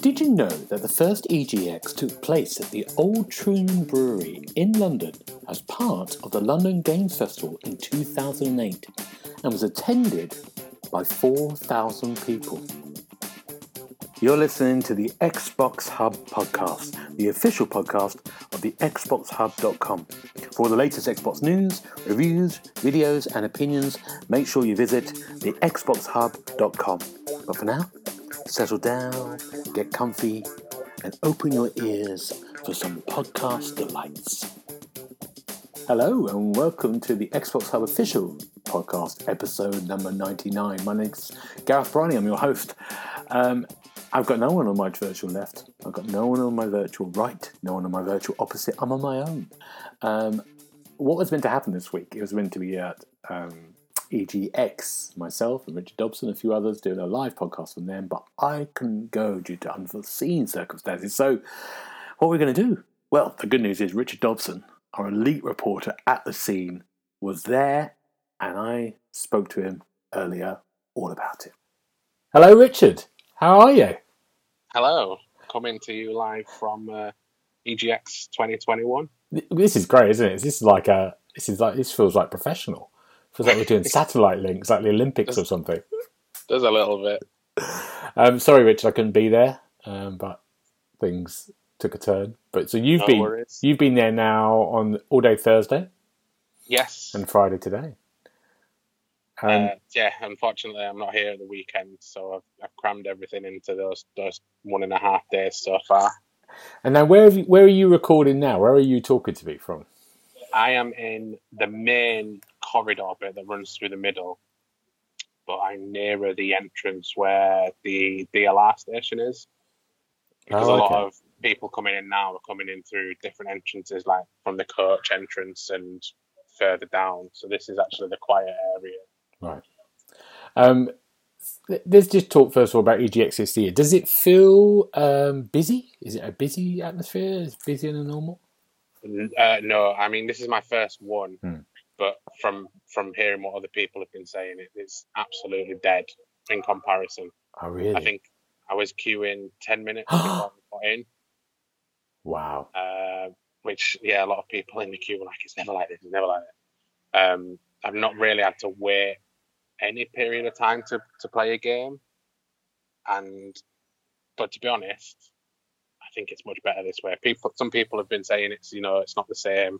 Did you know that the first EGX took place at the Old Truman Brewery in London as part of the London Games Festival in 2008 and was attended by 4,000 people? You're listening to the Xbox Hub podcast, the official podcast of the XboxHub.com. For the latest Xbox news, reviews, videos, and opinions, make sure you visit the XboxHub.com. But for now, settle down, get comfy, and open your ears for some podcast delights. Hello, and welcome to the Xbox Hub official podcast, episode number 99. My name's Gareth Briney, I'm your host. Um, I've got no one on my virtual left. I've got no one on my virtual right. No one on my virtual opposite. I'm on my own. Um, what was meant to happen this week? It was meant to be at um, EGX, myself and Richard Dobson, a few others, doing a live podcast from them, but I couldn't go due to unforeseen circumstances. So, what are we going to do? Well, the good news is Richard Dobson, our elite reporter at the scene, was there, and I spoke to him earlier all about it. Hello, Richard. How are you? Hello, coming to you live from uh, EGX 2021. This is great, isn't it? This is like a. This is like this feels like professional. Feels like we're doing satellite links, like the Olympics or something. Does a little bit. Um, sorry, Richard, I couldn't be there, um, but things took a turn. But so you've No been worries. you've been there now on all day Thursday Yes. and Friday today. And uh, yeah, unfortunately, I'm not here at the weekend, so I've, I've crammed everything into those those one and a half days so far. and now where have you, where are you recording now? Where are you talking to me from? I am in the main corridor bit that runs through the middle, but I'm nearer the entrance where the DLR station is. Because Oh, a lot of people coming in now are coming in through different entrances, like from the coach entrance and further down. So this is actually the quiet area. Right. Um, let's just talk first of all about EGX this year. Does it feel um, busy? Is it a busy atmosphere? Is it busier than normal? Uh, no, I mean this is my first one, Hmm. but from from hearing what other people have been saying, it, it's absolutely dead in comparison. Oh, really? I think I was queuing ten minutes before we got in, Wow. uh, which yeah, a lot of people in the queue were like, "It's never like this. It's never like that." Um, I've not really had to wait any period of time to to play a game, and but to be honest, I think it's much better this way. People, some people have been saying it's you know it's not the same,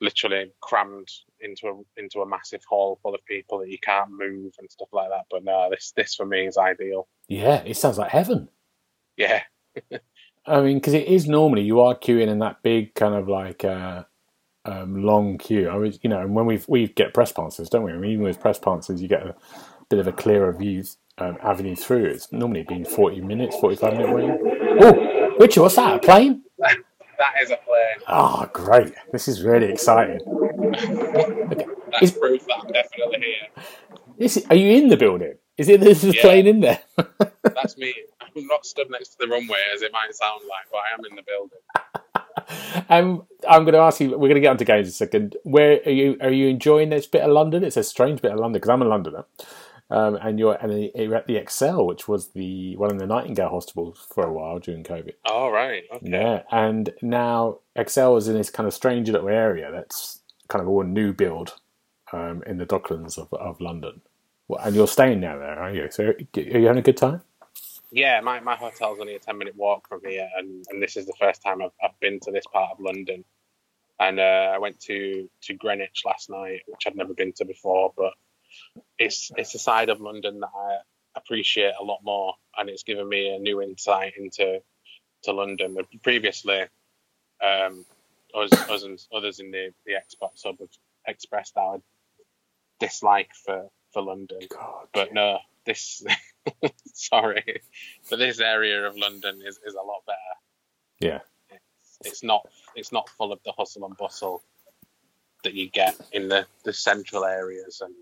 literally crammed into a into a massive hall full of people that you can't move and stuff like that. But no, this this for me is ideal. Yeah, it sounds like heaven. Yeah, I mean, because it is normally you are queuing in that big kind of like uh, um, long queue. I was, you know, and when we we get press passes, don't we? I mean, even with press passes, you get a bit of a clearer view um, avenue through. It's normally been forty minutes, forty-five minute wait. Oh, Richard, what's that? A plane? that is a plane. Oh, great! This is really exciting. That's Is- proof that I'm definitely here. Is, are you in the building? Is it this is Yeah. plane in there? That's me. I'm not stood next to the runway as it might sound like, but I am in the building. Um, I'm going to ask you. We're going to get onto games in a second. Where are you? Are you enjoying this bit of London? It's a strange bit of London because I'm a Londoner, um, and you're and you're at the Excel, which was the one in the Nightingale hospitals for a while during COVID. All right. Okay. Yeah, and now Excel is in this kind of strange little area that's kind of all new build um, in the Docklands of, of London. And you're staying now there, are you? So are you having a good time? Yeah, my, my hotel's only a 10 minute walk from here, and, and this is the first time I've, I've been to this part of London. And uh, I went to, to Greenwich last night, which I'd never been to before, but it's it's a side of London that I appreciate a lot more, and it's given me a new insight into to London. Previously, um, us, us and others in the, the Xbox Hub have expressed our dislike for, for London. God, But no, this sorry, but this area of London is, is a lot better. yeah, It's, it's not it's not full of the hustle and bustle that you get in the, the central areas, and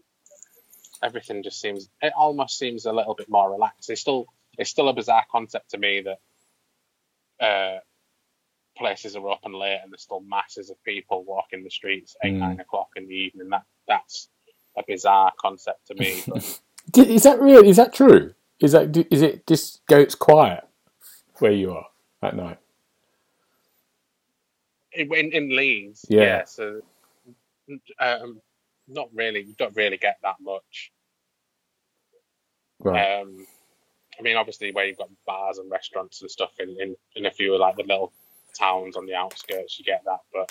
everything just seems it almost seems a little bit more relaxed. It's still it's still a bizarre concept to me that uh, places are open late and there's still masses of people walking the streets eight Mm. nine o'clock in the evening. That that's a bizarre concept to me. Is that real? Is that true? Is that is it just goes quiet where you are at night? in, in, in Leeds, Yeah. yeah. so um, not really. You don't really get that much. Right. Um, I mean, obviously, where you've got bars and restaurants and stuff in, in, in a few of like the little towns on the outskirts, you get that. But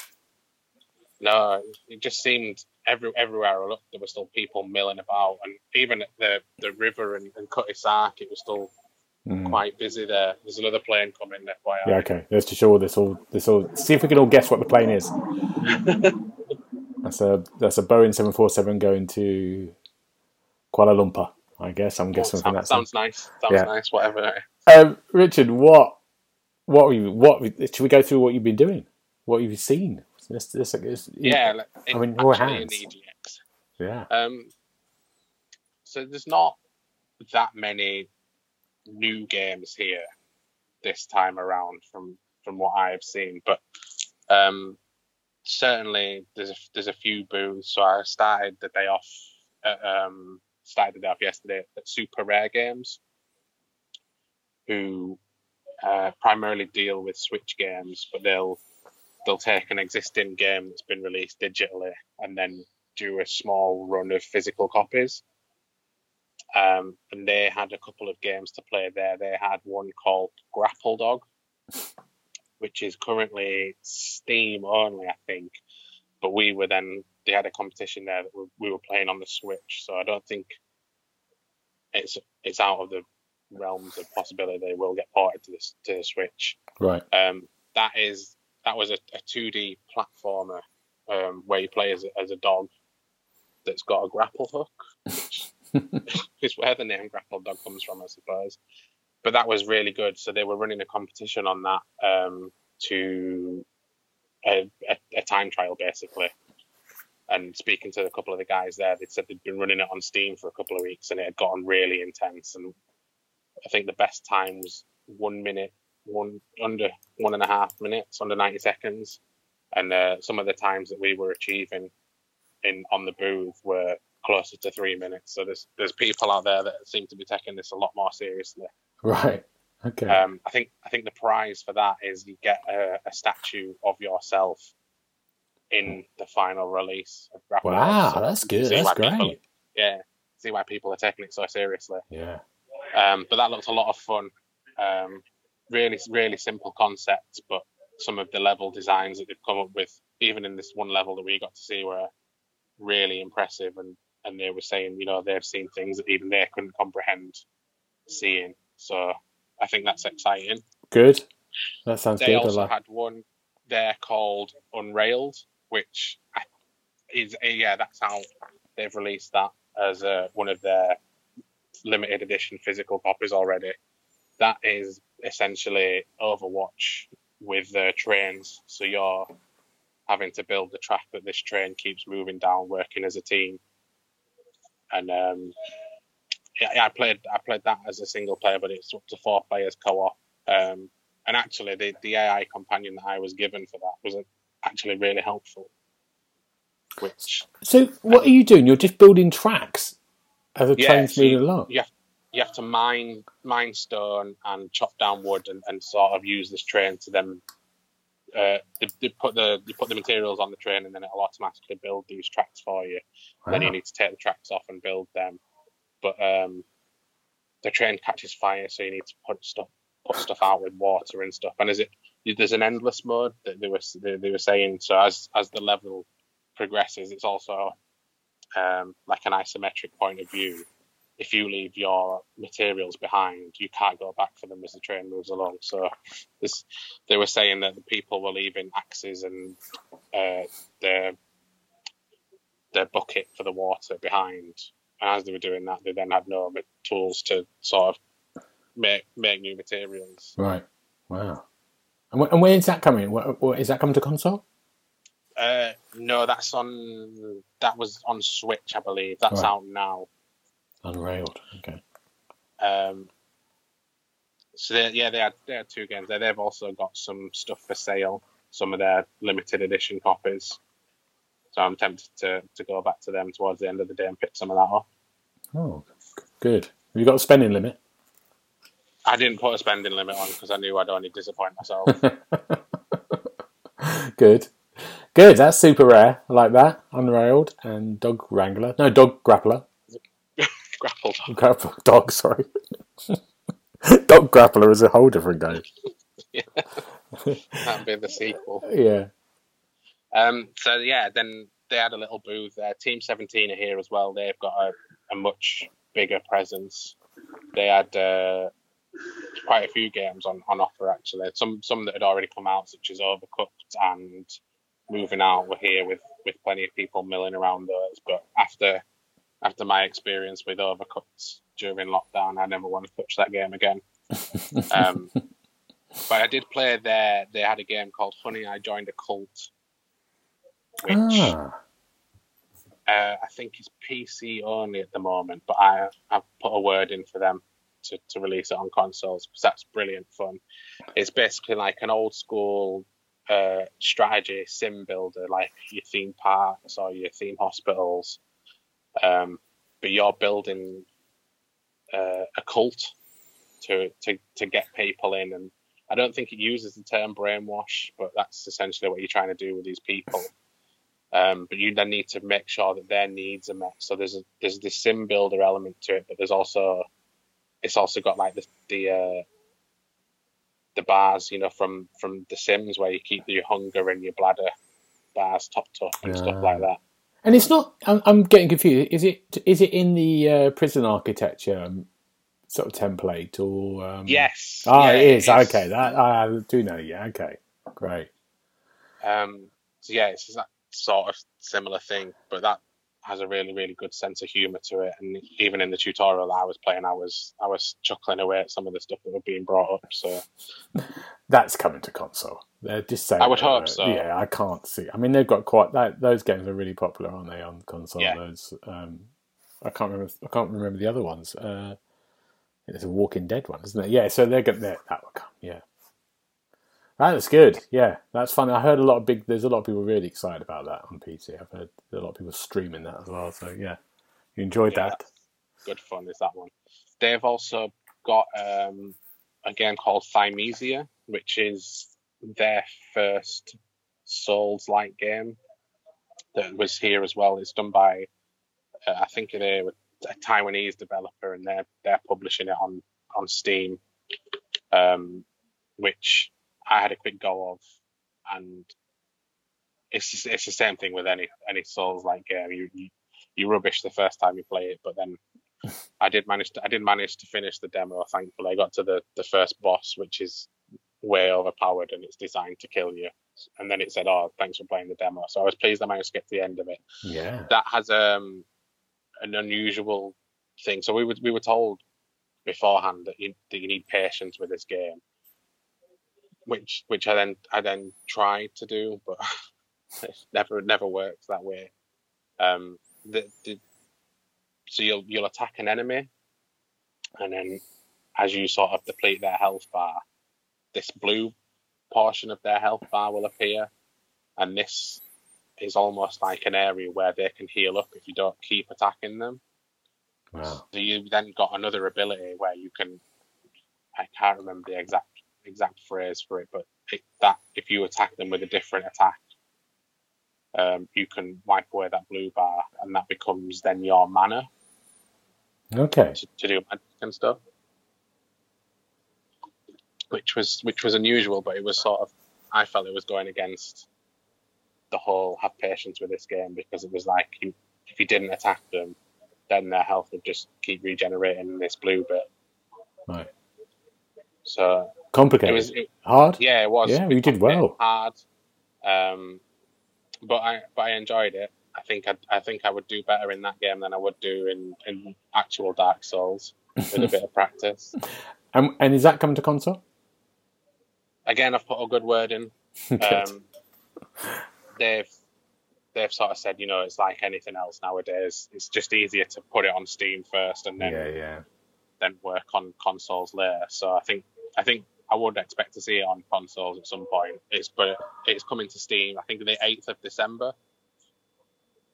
no, it just seemed every everywhere I looked, there were still people milling about, and even at the the river and, and Cutty it was still Mm. quite busy there. There's another plane coming, FYI. Yeah. Okay. Let's just show this all. This all. See if we can all guess what the plane is. That's a that's a Boeing seven four seven going to Kuala Lumpur. I guess I'm guessing sounds, that's sounds nice. Sounds Yeah. nice. Whatever. Um, Richard, what what were you, what should we go through what you've been doing? What have you've seen? This, this, this, Yeah, like, I mean, your hands. Yeah. Um, so there's not that many new games here this time around from from what I've seen, but um, certainly there's a, there's a few booths. So I started the day off. At, um, started the day off yesterday at Super Rare Games, who uh, primarily deal with Switch games, but they'll they'll take an existing game that's been released digitally and then do a small run of physical copies. Um, and they had a couple of games to play there. They had one called Grapple Dog, which is currently Steam only, I think. But we were then they had a competition there that we, we were playing on the Switch, so I don't think it's it's out of the realms of possibility they will get ported to this to the Switch. Right. Um, that is that was a, a 2D platformer um, where you play as a, as a dog that's got a grapple hook, which is where the name Grapple Dog comes from, I suppose. But that was really good. So they were running a competition on that um, to a, a, a time trial, basically. And speaking to a couple of the guys there, they said they'd been running it on Steam for a couple of weeks and it had gotten really intense. And I think the best time was one minute, one under one and a half minutes, under 90 seconds. And uh, some of the times that we were achieving in on the booth were closer to three minutes. So there's there's people out there that seem to be taking this a lot more seriously. Right. Okay. Um, I think I think the prize for that is you get a, a statue of yourself in the final release of wow, So that's good. That's great. people- yeah, see why people are taking it so seriously. Yeah. Um, but that looked a lot of fun. Um, really, really simple concepts, but some of the level designs that they've come up with, even in this one level that we got to see, were really impressive. And, and they were saying, you know, they've seen things that even they couldn't comprehend seeing. So I think that's exciting. Good. That sounds They good. I also like. had one there called Unrailed, which is yeah, that's how they've released that as uh, one of their limited edition physical copies already. That is essentially Overwatch with uh, trains. So you're having to build the track that this train keeps moving down, working as a team. And um, yeah, yeah, I played I played that as a single player, but it's up to four players co-op. Um, and actually, the, the AI companion that I was given for that was actually really helpful. Which So, what are you doing? You're just building tracks as a Yeah, train's so moving along. you have you have to mine mine stone and chop down wood and, and sort of use this train to then uh, they, they put the you put the materials on the train and then it'll automatically build these tracks for you. Then you need to take the tracks off and build them. But um, the train catches fire, so you need to put stuff put stuff out with water and stuff. And is it there's an endless mode that they were they, they were saying. So as as the level progresses, it's also um, like an isometric point of view. If you leave your materials behind, you can't go back for them as the train moves along. So this, they were saying that the people were leaving axes and uh, their their bucket for the water behind. And as they were doing that, they then had no tools to sort of make make new materials. Right. Wow. And, wh- and when is that coming? What, what, is that coming to console? Uh, no, that's on. That was on Switch, I believe. That's Right. out now. Unrailed. Okay. Um, So they, yeah, they had they had two games there. They've also got some stuff for sale, some of their limited edition copies. So I'm tempted to, to go back to them towards the end of the day and pick some of that up. Oh, good. Have you got a spending limit? I didn't put a spending limit on because I knew I'd only disappoint myself. good. Good. That's super rare. I like that. Unrailed and dog wrangler. No, dog grappler. Grapple dog. Grapple dog. Sorry. dog grappler is a whole different game. Yeah. That'd be the sequel. Yeah. Um, so yeah, then they had a little booth there. Team 17 are here as well. They've got a, a much bigger presence. They had uh, quite a few games on, on offer actually. Some some that had already come out, such as Overcooked and Moving Out, were here with with plenty of people milling around those. But after after my experience with Overcooked during lockdown, I never want to touch that game again. Um, but I did play there. They had a game called Honey, I Joined a Cult, which Ah. uh, I think is PC only at the moment. But I have put a word in for them to, to release it on consoles because that's brilliant fun. It's basically like an old school uh, strategy sim builder, like your theme parks or your theme hospitals. Um, but you're building uh, a cult to, to to get people in, and I don't think it uses the term brainwash, but that's essentially what you're trying to do with these people. Um, but you then need to make sure that their needs are met. So there's a, there's this sim builder element to it, but there's also it's also got like the the uh, the bars, you know, from from the Sims where you keep your hunger and your bladder bars topped up and stuff Ah. like that. And it's not. I'm, I'm getting confused. Is it? Is it in the uh, prison architecture um, sort of template or? Um... Yes. Ah, yeah, it is. Okay, that I do know. Yeah. Okay. Great. Um, so yeah, it's that sort of similar thing, but that has a really, really good sense of humour to it. And even in the tutorial I was playing, I was I was chuckling away at some of the stuff that were being brought up. So That's coming to console. They're just saying. I would hope uh, so. Yeah, I can't see. I mean, they've got quite that. Those games are really popular, aren't they, on console? Yeah. Those. Um, I can't remember. I can't remember the other ones. Uh, there's a Walking Dead one, isn't it? Yeah. So they're gonna That will come. Yeah. That's good. Yeah, that's fun. I heard a lot of big. There's a lot of people really excited about that on PC. I've heard a lot of people streaming that as well. So yeah, you enjoyed Yeah. that. good fun is that one. They've also got um, a game called Thymesia, which is their first Souls-like game that was here as well. It's done by, uh, I think a Taiwanese developer, and they're they're publishing it on on Steam, um, which I had a quick go of, and it's it's the same thing with any any Souls-like game. You, you you rubbish the first time you play it, but then I did manage to I did manage to finish the demo. Thankfully, I got to the the first boss, which is way overpowered and it's designed to kill you. And then it said, "Oh, thanks for playing the demo." So I was pleased I managed to get to the end of it. Yeah. That has um an unusual thing. So we were we were told beforehand that you that you need patience with this game, which which I then I then tried to do, but it never never works that way. Um, the, the so you'll you'll attack an enemy, and then as you sort of deplete their health bar, this blue portion of their health bar will appear, and this is almost like an area where they can heal up if you don't keep attacking them. Wow. So you then got another ability where you can, I can't remember the exact exact phrase for it, but it, that if you attack them with a different attack, um, you can wipe away that blue bar, and that becomes then your mana Okay. to, to do magic and stuff. Which was which was unusual, but it was sort of I felt it was going against the whole have patience with this game because it was like you, if you didn't attack them, then their health would just keep regenerating this blue bit. Right. So Complicated. it was it, Hard. yeah, it was. Yeah, you did well. Hard, um, but I but I enjoyed it. I think I I think I would do better in that game than I would do in, in actual Dark Souls with a bit of practice. And, and is that coming to console? Again, I've put a good word in. Um, they've they've sort of said, you know, it's like anything else nowadays. It's just easier to put it on Steam first and then yeah, yeah. then work on consoles later. So I think I think I would expect to see it on consoles at some point. It's but it's coming to Steam. I think the eighth of December.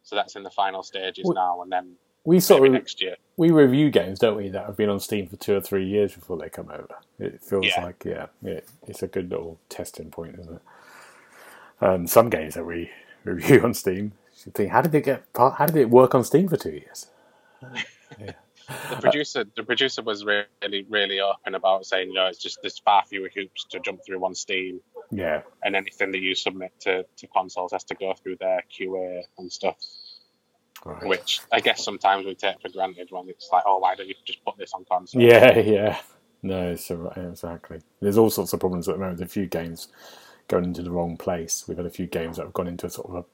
So that's in the final stages Well, now, and then We sort of next year. we review games, don't we, that have been on Steam for two or three years before they come over. It feels Yeah. like yeah, yeah, it's a good little testing point, isn't it? Um, some games that we review on Steam, you think, how did it get? How did it work on Steam for two years? The uh, producer, the producer was really, really open about saying, you know, it's just there's far fewer hoops to jump through on Steam, Yeah, and anything that you submit to, to consoles has to go through their QA and stuff. right. Which I guess sometimes we take for granted when it's like, oh, why don't you just put this on console? Yeah, yeah. No, so exactly. There's all sorts of problems at the moment. A few games going into the wrong place. We've had a few games that have gone into a sort of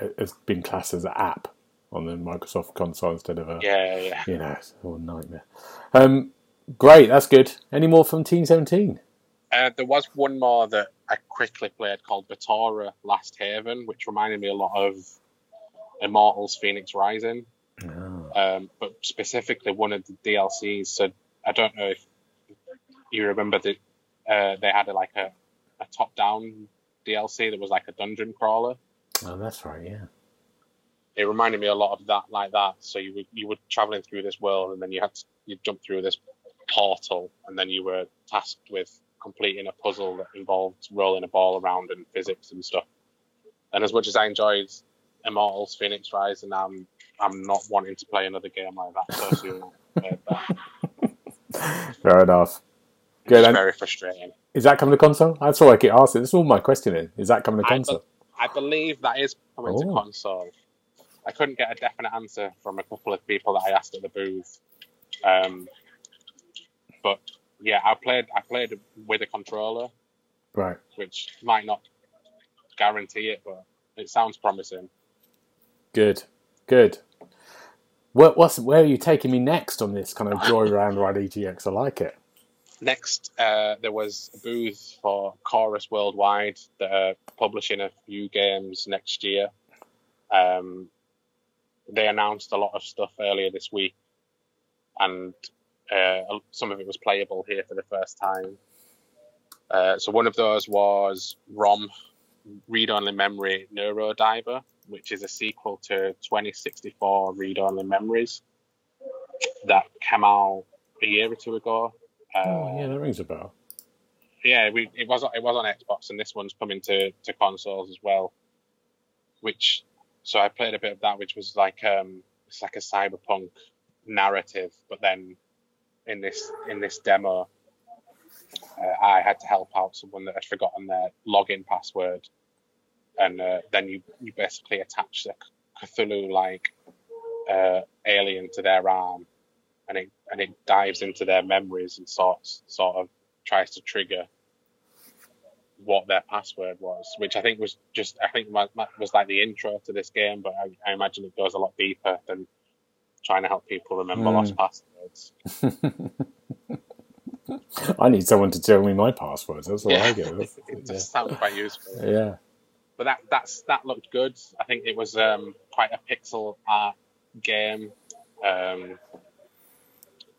a, it's been classed as an app on the Microsoft console instead of a yeah, yeah. you know, it's all nightmare. Um, great, that's good. Any more from Team Seventeen? Uh, there was one more that I quickly played called Batora Lost Haven, which reminded me a lot of Immortals Fenyx Rising, Oh, um, but specifically one of the DLCs. So I don't know if you remember that uh, they had a, like a, a top-down DLC that was like a dungeon crawler. oh, that's right. Yeah. It reminded me a lot of that, like that. So you were you were traveling through this world, and then you had to, you jump through this portal, and then you were tasked with completing a puzzle that involved rolling a ball around and physics and stuff. And as much as I enjoyed Immortals Fenyx Rise, and I'm I'm not wanting to play another game like that so soon. That- Fair enough. It's Good. And very frustrating. is that coming to console? That's all I keep asking. That's all my question is. Is that coming to I console? I believe that is coming to Oh. console. I couldn't get a definite answer from a couple of people that I asked at the booth. Um, but yeah, I played I played with a controller, Right. which might not guarantee it, but it sounds promising. Good. Good. What, what's where are you taking me next on this kind of joy round ride EGX? I like it. Next, uh, there was a booth for Chorus Worldwide that are publishing a few games next year. Um, they announced a lot of stuff earlier this week, and uh, some of it was playable here for the first time. Uh, so one of those was ROM, Read Only Memory Neurodiver, which is a sequel to 2064 Read Only Memories that came out a year or two ago. Uh, Oh yeah, that rings a bell. yeah, we, it was it was on Xbox, and this one's coming to, to consoles as well. Which, so I played a bit of that, which was like um, it's like a cyberpunk narrative, but then in this in this demo, uh, I had to help out someone that had forgotten their login password, and uh, then you you basically attach the Cthulhu like uh, alien to their arm, and it and it dives into their memories and sorts sort of tries to trigger what their password was, which I think was just I think was like the intro to this game, but I, I imagine it goes a lot deeper than trying to help people remember Mm. lost passwords. I need someone to tell me my passwords. That's all I get. That's- it just sounds quite useful. yeah. yeah. But that that's that looked good. I think it was um, quite a pixel art game. Um,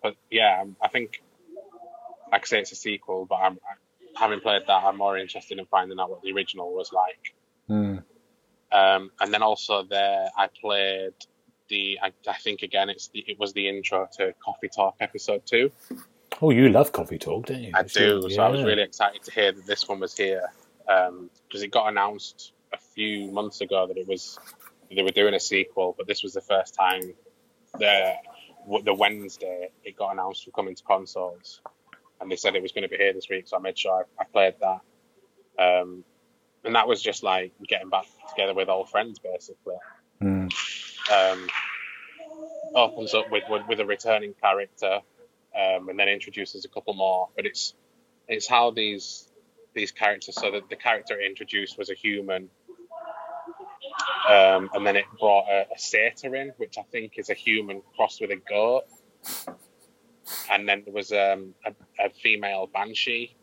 but yeah, I think like I say, it's a sequel, but I'm having played that, I'm more interested in finding out what the original was like. Hmm. Um, and then also there, I played the. I, I think again, it's the, it was the intro to Coffee Talk episode two. Oh, you love coffee talk, don't you? I do, so I was really excited to hear that this one was here because it got announced a few months ago that it was they were doing a sequel, but this was the first time the the Wednesday it got announced for coming to consoles, and they said it was going to be here this week, so I made sure I, I played that. Um, and that was just like getting back together with old friends, basically. Hmm. Um, opens up with, with with a returning character, um, and then introduces a couple more. But it's it's how these these characters. So that the character introduced was a human, um, and then it brought a, a satyr in, which I think is a human crossed with a goat. And then there was um, a, a female banshee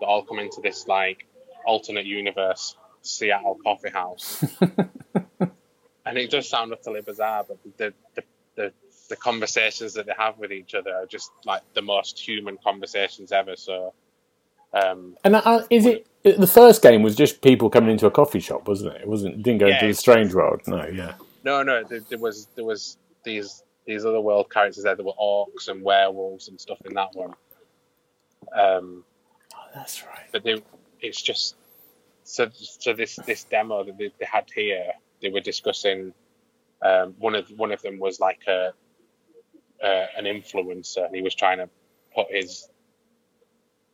that all come into this like alternate universe Seattle coffee house. and it does sound utterly bizarre, but the, the the the conversations that they have with each other are just like the most human conversations ever. So Um, And uh, is it the first game was just people coming into a coffee shop, wasn't it? It wasn't it didn't go Yeah, into the strange world. No, yeah. no, no, there, there was there was these these other world characters there. There were orcs and werewolves and stuff in that one. Um, Oh, that's right. but they, it's just so so this this demo that they, they had here. They were discussing. Um, one of one of them was like a, uh, an influencer, and he was trying to put his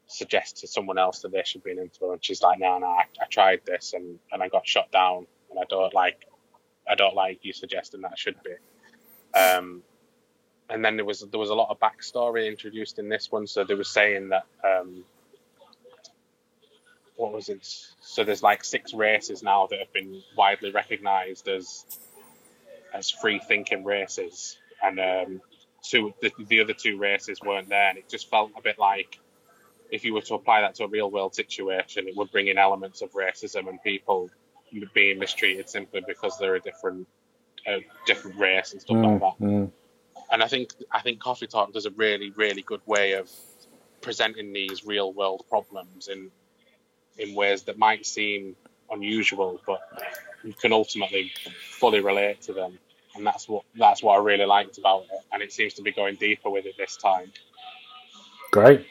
suggest to someone else that they should be an influencer. She's like, no, no, I, I tried this and, and I got shot down, and I don't like I don't like you suggesting that I should be. Um, and then there was there was a lot of backstory introduced in this one. So they were saying that um, what was it? So there's like six races now that have been widely recognised as as free thinking races, and um, two the, the other two races weren't there, and it just felt a bit like if you were to apply that to a real world situation, it would bring in elements of racism and people being mistreated simply because they're a different a different race and stuff like that Mm, and I think I think Coffee Talk does a really really good way of presenting these real world problems in in ways that might seem unusual, but you can ultimately fully relate to them, and that's what that's what I really liked about it. And it seems to be going deeper with it this time. Great.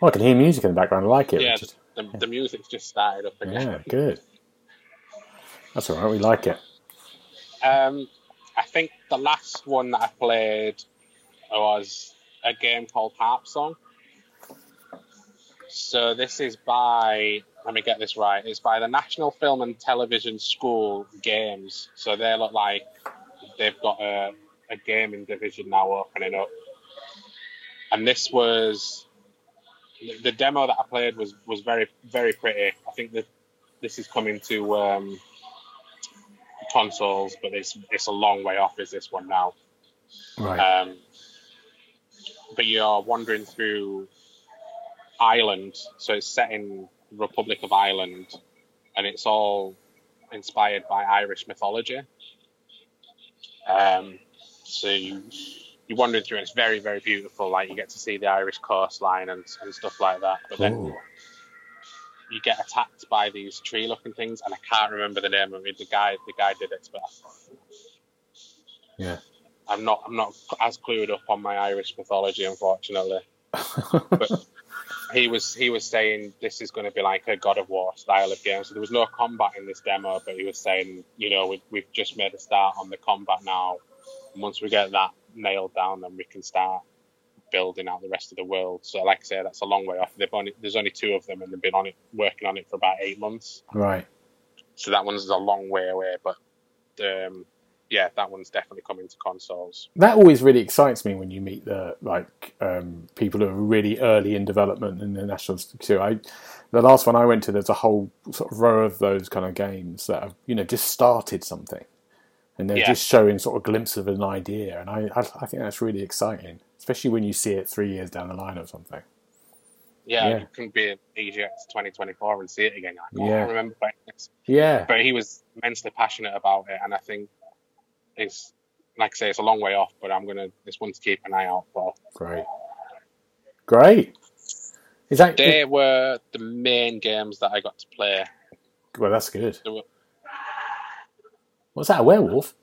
Well, I can hear music in the background. I like it. Yeah, Richard. the, the music's just started up again. Yeah, good. That's all right. We like it. Um, I think the last one that I played was a game called Harp Song. So this is by let me get this right. It's by the National Film and Television School Games. So they look like they've got a, a gaming division now opening up. And this was the demo that I played was was very very pretty. I think that this is coming to um, consoles, but it's it's a long way off. Is this one now? Right. Um, but you're wandering through Ireland, so it's set in Republic of Ireland, and it's all inspired by Irish mythology. Um, so you you're wandering through, and it's very very beautiful. Like you get to see the Irish coastline and, and stuff like that. But then Ooh. You get attacked by these tree looking things, and I can't remember the name of it. The guy the guy did it, but Yeah. I'm not I'm not as clued up on my Irish mythology, unfortunately. But he was he was saying this is going to be like a God of War style of game. So there was no combat in this demo, but he was saying, you know, we've, we've just made a start on the combat now. And once we get that nailed down, then we can start building out the rest of the world. So, like I say, that's a long way off. They've only, there's only two of them, and they've been on it working on it for about eight months. right. So that one's a long way away. But um, yeah, that one's definitely coming to consoles. That always really excites me when you meet the like um, people who are really early in development in the national. So I, the last one I went to, there's a whole sort of row of those kind of games that have you know just started something, and they're Yeah. just showing sort of glimpse of an idea, and I, I I think that's really exciting, especially when you see it three years down the line or something. Yeah, Yeah. you can be at EGX 2024 and see it again. Like, oh, Yeah. I remember playing this. Yeah, But he was immensely passionate about it, and I think it's like I say, it's a long way off. But I'm gonna this one to keep an eye out for. great, great. Is that They were the main games that I got to play. well? That's good. There were What's that? A werewolf?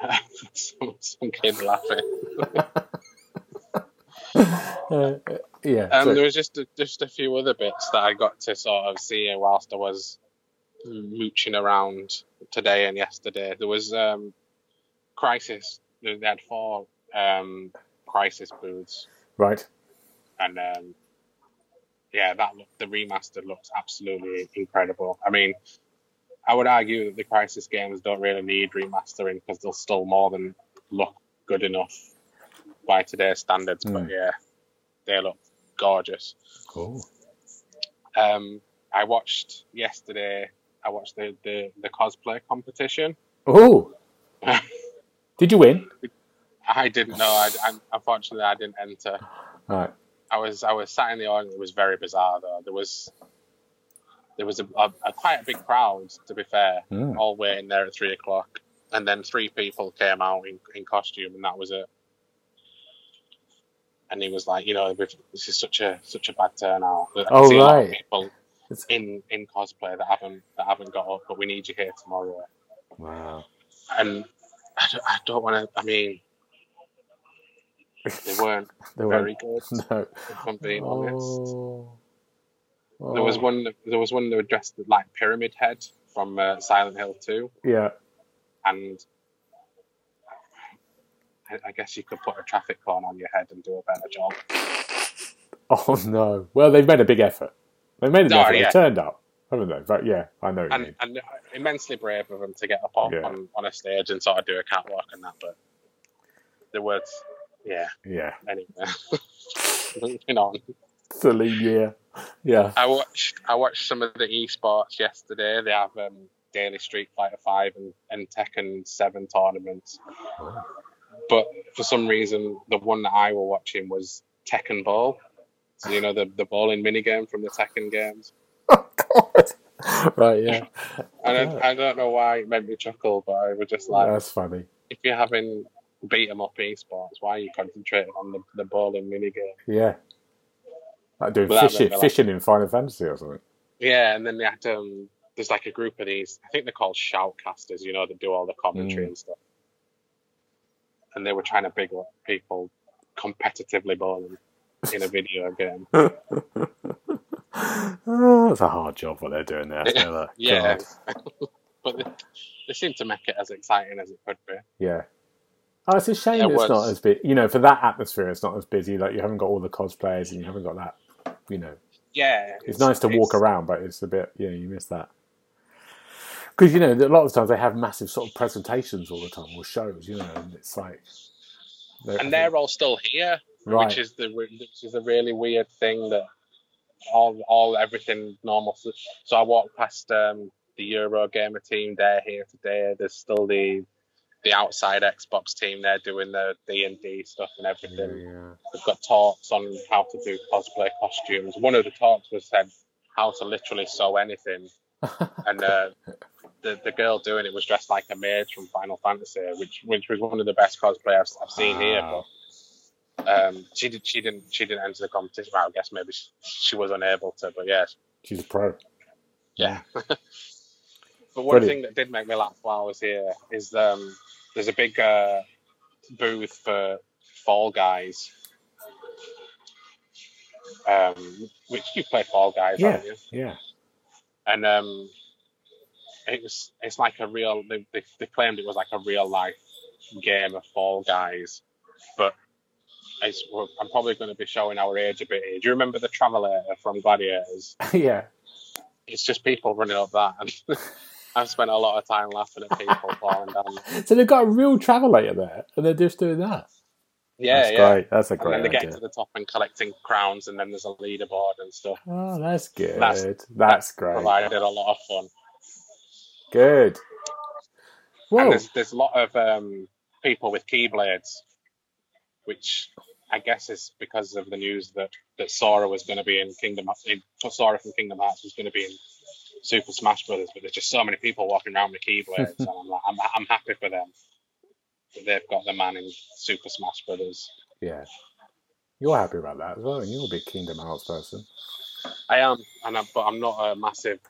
some, some kid laughing. Uh, yeah. Um, so- there was just a, just a few other bits that I got to sort of see whilst I was mooching around today and yesterday. There was um, Crysis. They they had four um, Crysis booths, right. and um, yeah, that look, the remaster looks absolutely incredible. I mean, I would argue that the Crysis games don't really need remastering because they'll still more than look good enough by today's standards. But Mm. yeah, they look gorgeous. Cool. Um, I watched yesterday. I watched the the, the cosplay competition. Oh, did you win? I didn't know. I, I unfortunately I didn't enter. Right. I was I was sat in the audience. It was very bizarre though. There was there was a, a, a quite a big crowd. To be fair, Mm. all waiting there at three o'clock, and then three people came out in, in costume, and that was it. and he was like, you know, this is such a such a bad turnout. I Oh, see a lot of right. people It's- in in cosplay that haven't that haven't got up, but we need you here tomorrow. Wow. And I don't, I don't want to. I mean, they weren't They very good. No. If I'm being honest. Oh. There was Oh. one. There was one that was dressed like Pyramid Head from uh, Silent Hill Two, Yeah. and I, I guess you could put a traffic cone on your head and do a better job. Oh no. Well, they've made a big effort. They made an Oh, effort. yeah. They turned up, haven't they? But yeah, I know And, and immensely brave of them to get up on, Yeah. on, on a stage and sort of do a catwalk and that. But the words, yeah. Yeah. Anyway, moving on. Celine, yeah. Yeah. I watched I watched some of the esports yesterday. They have um, daily Street Fighter Five and, and Tekken Seven tournaments. Oh. But for some reason, the one that I were watching was Tekken Ball. So you know the the bowling minigame from the Tekken games. Oh God. Right. Yeah. And I, I don't know why it made me chuckle, but I was just like, That's funny. if you're having beat 'em up esports, why are you concentrating on the, the bowling minigame? Yeah. Like doing Well, fishing, laugh. fishing in Final Fantasy or something. Yeah, and then they had um, there's like a group of these. I think they're called shoutcasters. You know, that do all the commentary Mm. and stuff. And they were trying to big up people competitively bowling in a video game. oh, it's a hard job what they're doing there. Yeah, but they, they seem to make it as exciting as it could be. Yeah. Oh, it's a shame It it's not as big. You know, for that atmosphere, it's not as busy. Like you haven't got all the cosplayers and you haven't got that. You know, Yeah, it's, nice to walk around, but it's a bit. Yeah, you miss that. Because you know, a lot of times they have massive sort of presentations all the time or shows. You know, and it's like. And they're all still here, right. which is the which is a really weird thing that all all everything normal. So, so I walked past um, the Eurogamer team. They're here today. There's still the the outside Xbox team. They're doing the D and D stuff and everything. yeah. They've got talks on how to do cosplay costumes. One of the talks was said how to literally sew anything, and uh, the the girl doing it was dressed like a mage from Final Fantasy, which which was one of the best cosplay I've, I've seen here. But um, she did she didn't she didn't enter the competition. Well, I guess maybe she, she was unable to, but yeah, She's a pro. yeah. but one Brilliant. thing that did make me laugh while I was here is um, there's a big uh, booth for Fall Guys. Um, which you play Fall Guys, Yeah. Yeah. and um, it was it's like a real. They, they, they claimed it was like a real life game of Fall Guys, but it's, I'm probably going to be showing our age a bit here. Do you remember the Travelator from Gladiators? yeah. It's just people running up that, I've spent a lot of time laughing at people falling down. So they've got a real travelator there, and they're just doing that. Yeah, that's yeah. great. That's a And great then they get to the top and collecting crowns, and then there's a leaderboard and stuff. Oh, that's good. That's- That's, great. Provided a lot of fun. Good. And Whoa. there's there's a lot of um, people with keyblades, which I guess is because of the news that, that Sora was going to be in Kingdom in, Sora from Kingdom Hearts was going to be in Super Smash Brothers, but there's just so many people walking around with keyblades, and I'm like, I'm, I'm happy for them that they've got the man in Super Smash Brothers. Yeah. You're happy about that as well. You're a big Kingdom Hearts person. I am, and I, but I'm not a massive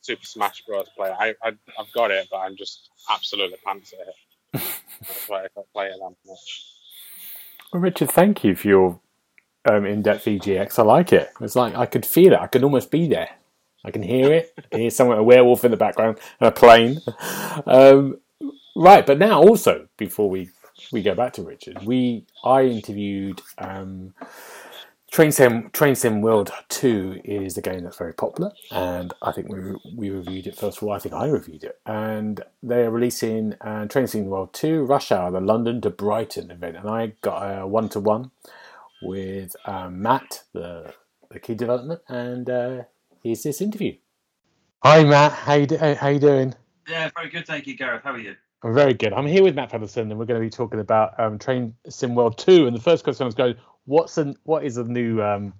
Super Smash Bros. player. I, I I've got it, but I'm just absolutely pants at it. That's why I don't play it that much. Well, Richard, thank you for your um, in-depth EGX. I like it. It's like I could feel it. I could almost be there. I can hear it. I can hear someone, a werewolf in the background, and a plane. Um, right, but now also before we we go back to Richard, we I interviewed um, Train Sim Train Sim World Two is a game that's very popular, and I think we we reviewed it first of all. I think I reviewed it, and they are releasing uh, Train Sim World Two Rush Hour, the London to Brighton event, and I got a one to one with um, Matt, the the key development, and uh, here's this interview. Hi Matt, how you do, how you doing? Yeah, very good. Thank you, Gareth. How are you? I'm very good. I'm here with Matt Featherstone, and we're going to be talking about um, Train Sim World 2. And the first question I was going, what's an, what is a new um,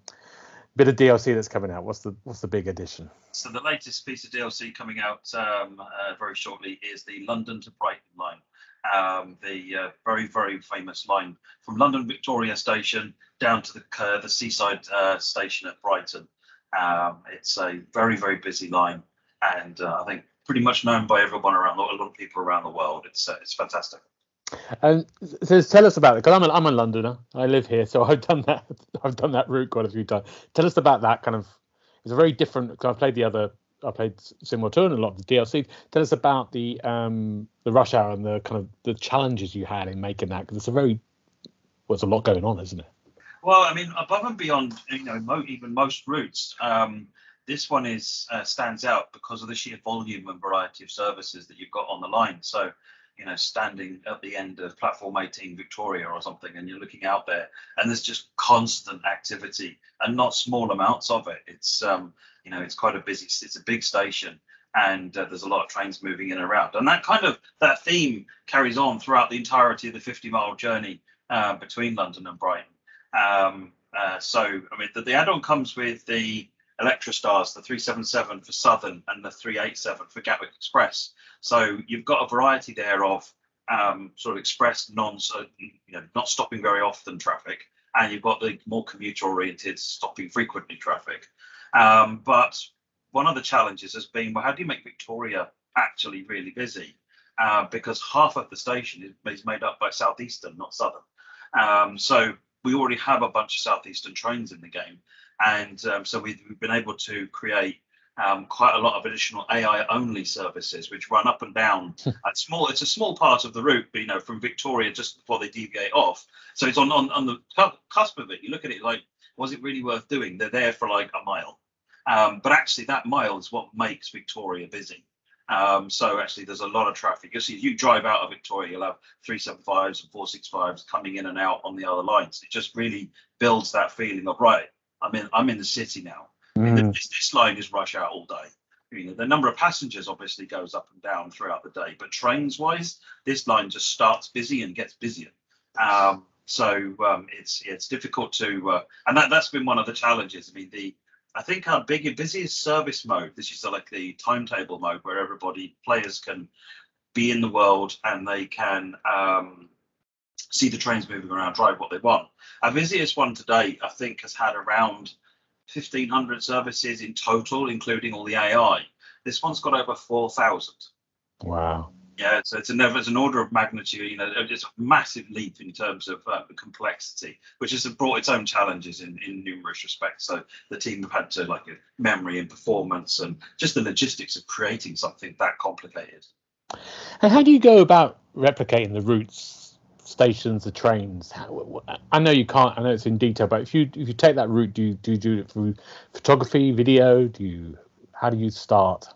bit of DLC that's coming out? What's the what's the big addition? So the latest piece of DLC coming out um, uh, very shortly is the London to Brighton line, um, the uh, very very famous line from London Victoria Station down to the uh, the seaside uh, station at Brighton. Um, it's a very very busy line, and uh, I think pretty much known by everyone around a lot of people around the world. It's uh, it's fantastic. And so tell us about it because I'm a, I'm a Londoner. I live here, so I've done that. I've done that route quite a few times. Tell us about that kind of. It's a very different. Because I've played the other. I played Sim Tour and a lot of the DLC. Tell us about the um the rush hour and the kind of the challenges you had in making that because it's a very well, a lot going on, isn't it? Well, I mean, above and beyond, you know, mo- even most routes, um, this one is uh, stands out because of the sheer volume and variety of services that you've got on the line. So, you know, standing at the end of platform 18 Victoria or something, and you're looking out there, and there's just constant activity and not small amounts of it. It's, um, you know, it's quite a busy, it's a big station, and uh, there's a lot of trains moving in and around, and that kind of that theme carries on throughout the entirety of the 50 mile journey uh, between London and Brighton. Um, uh, so, I mean, the, the add-on comes with the Electrostars, the 377 for Southern and the 387 for Gatwick Express. So you've got a variety there of um, sort of express, non, you know, not stopping very often traffic, and you've got the more commuter-oriented, stopping frequently traffic. Um, but one of the challenges has been, well, how do you make Victoria actually really busy? Uh, because half of the station is, is, made up by Southeastern, not Southern. Um, so we already have a bunch of Southeastern trains in the game. And um, so we've, we've, been able to create um, quite a lot of additional AI only services, which run up and down. at small, it's a small part of the route, but, you know, from Victoria just before they deviate off. So it's on, on, on the cusp of it. You look at it like, was it really worth doing? They're there for like a mile. Um, but actually, that mile is what makes Victoria busy. Um, so actually, there's a lot of traffic. You see, if you drive out of Victoria, you'll have 375s and 465s coming in and out on the other lines. It just really builds that feeling of right. I'm in. I'm in the city now. Mm. this, this, line is rush out all day. You know, the number of passengers obviously goes up and down throughout the day, but trains wise, this line just starts busy and gets busier. Um, so um, it's it's difficult to, uh, and that that's been one of the challenges. I mean, the I think our big busiest service mode. This is like the timetable mode where everybody players can be in the world and they can um, see the trains moving around, drive what they want. Our busiest one today, I think, has had around 1,500 services in total, including all the AI. This one's got over 4,000. Wow. Yeah, so it's, an, it's an order of magnitude. You know, it's a massive leap in terms of uh, complexity, which has brought its own challenges in, in numerous respects. So the team have had to like memory and performance and just the logistics of creating something that complicated. And how do you go about replicating the routes, stations, the trains? How, I know you can't. I know it's in detail, but if you if you take that route, do you do you do it through photography, video? Do you how do you start?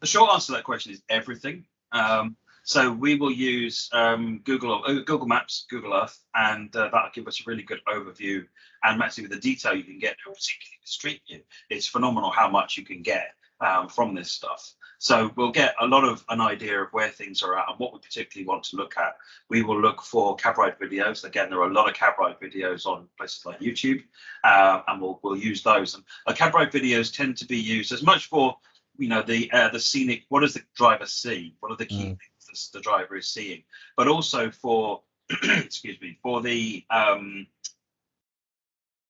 The short answer to that question is everything. Um, so we will use um, Google uh, Google Maps, Google Earth, and uh, that'll give us a really good overview. And actually, with the detail you can get, particularly street view, it's phenomenal how much you can get um, from this stuff. So we'll get a lot of an idea of where things are at and what we particularly want to look at. We will look for cab ride videos. Again, there are a lot of cab ride videos on places like YouTube, uh, and we'll we'll use those. And uh, cab ride videos tend to be used as much for you know the uh, the scenic. What does the driver see? What are the key mm. things the driver is seeing, but also for excuse me for the um,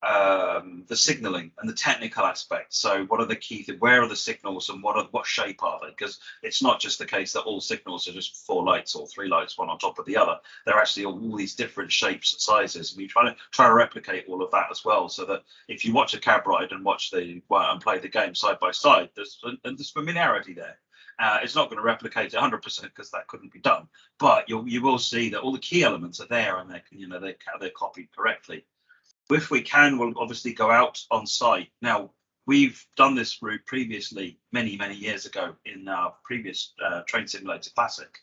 um, the signaling and the technical aspects. So, what are the key? Th- where are the signals, and what are what shape are they? Because it's not just the case that all signals are just four lights or three lights, one on top of the other. They're actually all, all these different shapes and sizes, and we try to try to replicate all of that as well. So that if you watch a cab ride and watch the well, and play the game side by side, there's and there's familiarity there. Uh, it's not going to replicate 100% because that couldn't be done, but you you will see that all the key elements are there and they you know they they're copied correctly. If we can, we'll obviously go out on site. Now we've done this route previously many many years ago in our previous uh, Train Simulator Classic.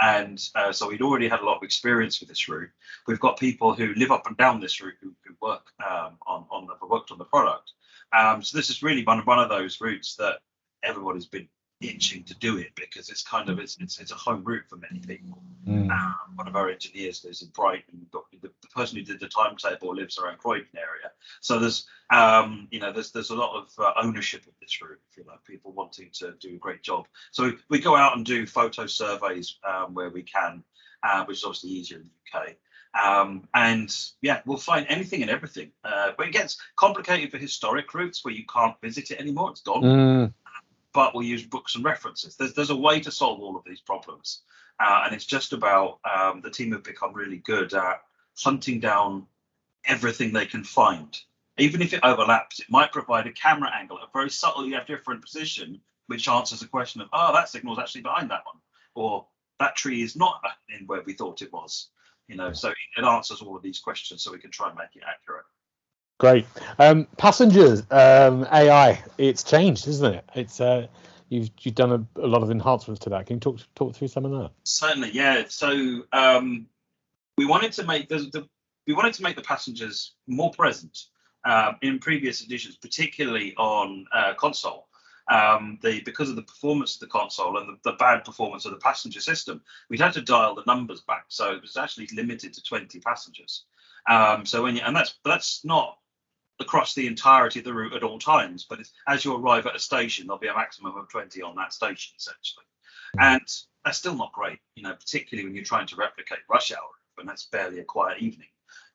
And uh, so we'd already had a lot of experience with this route. We've got people who live up and down this route who, who work um, on on the worked on the product. Um, so this is really one one of those routes that everybody's been itching to do it because it's kind of it's it's, it's a home route for many people. Mm. Um, one of our engineers lives in Brighton. The, the person who did the timetable lives around Croydon area. So there's, um, you know, there's there's a lot of uh, ownership of this route, if you like, people wanting to do a great job. So we go out and do photo surveys um, where we can, uh, which is obviously easier in the UK. Um, and yeah, we'll find anything and everything. Uh, but it gets complicated for historic routes where you can't visit it anymore; it's gone. Mm. But we'll use books and references. There's there's a way to solve all of these problems, uh, and it's just about um, the team have become really good at hunting down everything they can find. Even if it overlaps, it might provide a camera angle, a very subtly a different position, which answers the question of, oh, that signal's actually behind that one, or that tree is not in where we thought it was you know so it answers all of these questions so we can try and make it accurate Great. Um, passengers um, AI, it's changed, isn't it? It's uh, you've you've done a, a, lot of enhancements to that. Can you talk talk through some of that? Certainly, yeah. So um, we wanted to make the, the, we wanted to make the passengers more present uh, in previous editions, particularly on uh, console um, the because of the performance of the console and the, the, bad performance of the passenger system, we'd had to dial the numbers back. So it was actually limited to 20 passengers. Um, so when you, and that's that's not across the entirety of the route at all times, but as you arrive at a station, there'll be a maximum of 20 on that station essentially, and that's still not great, you know, particularly when you're trying to replicate rush hour, and that's barely a quiet evening.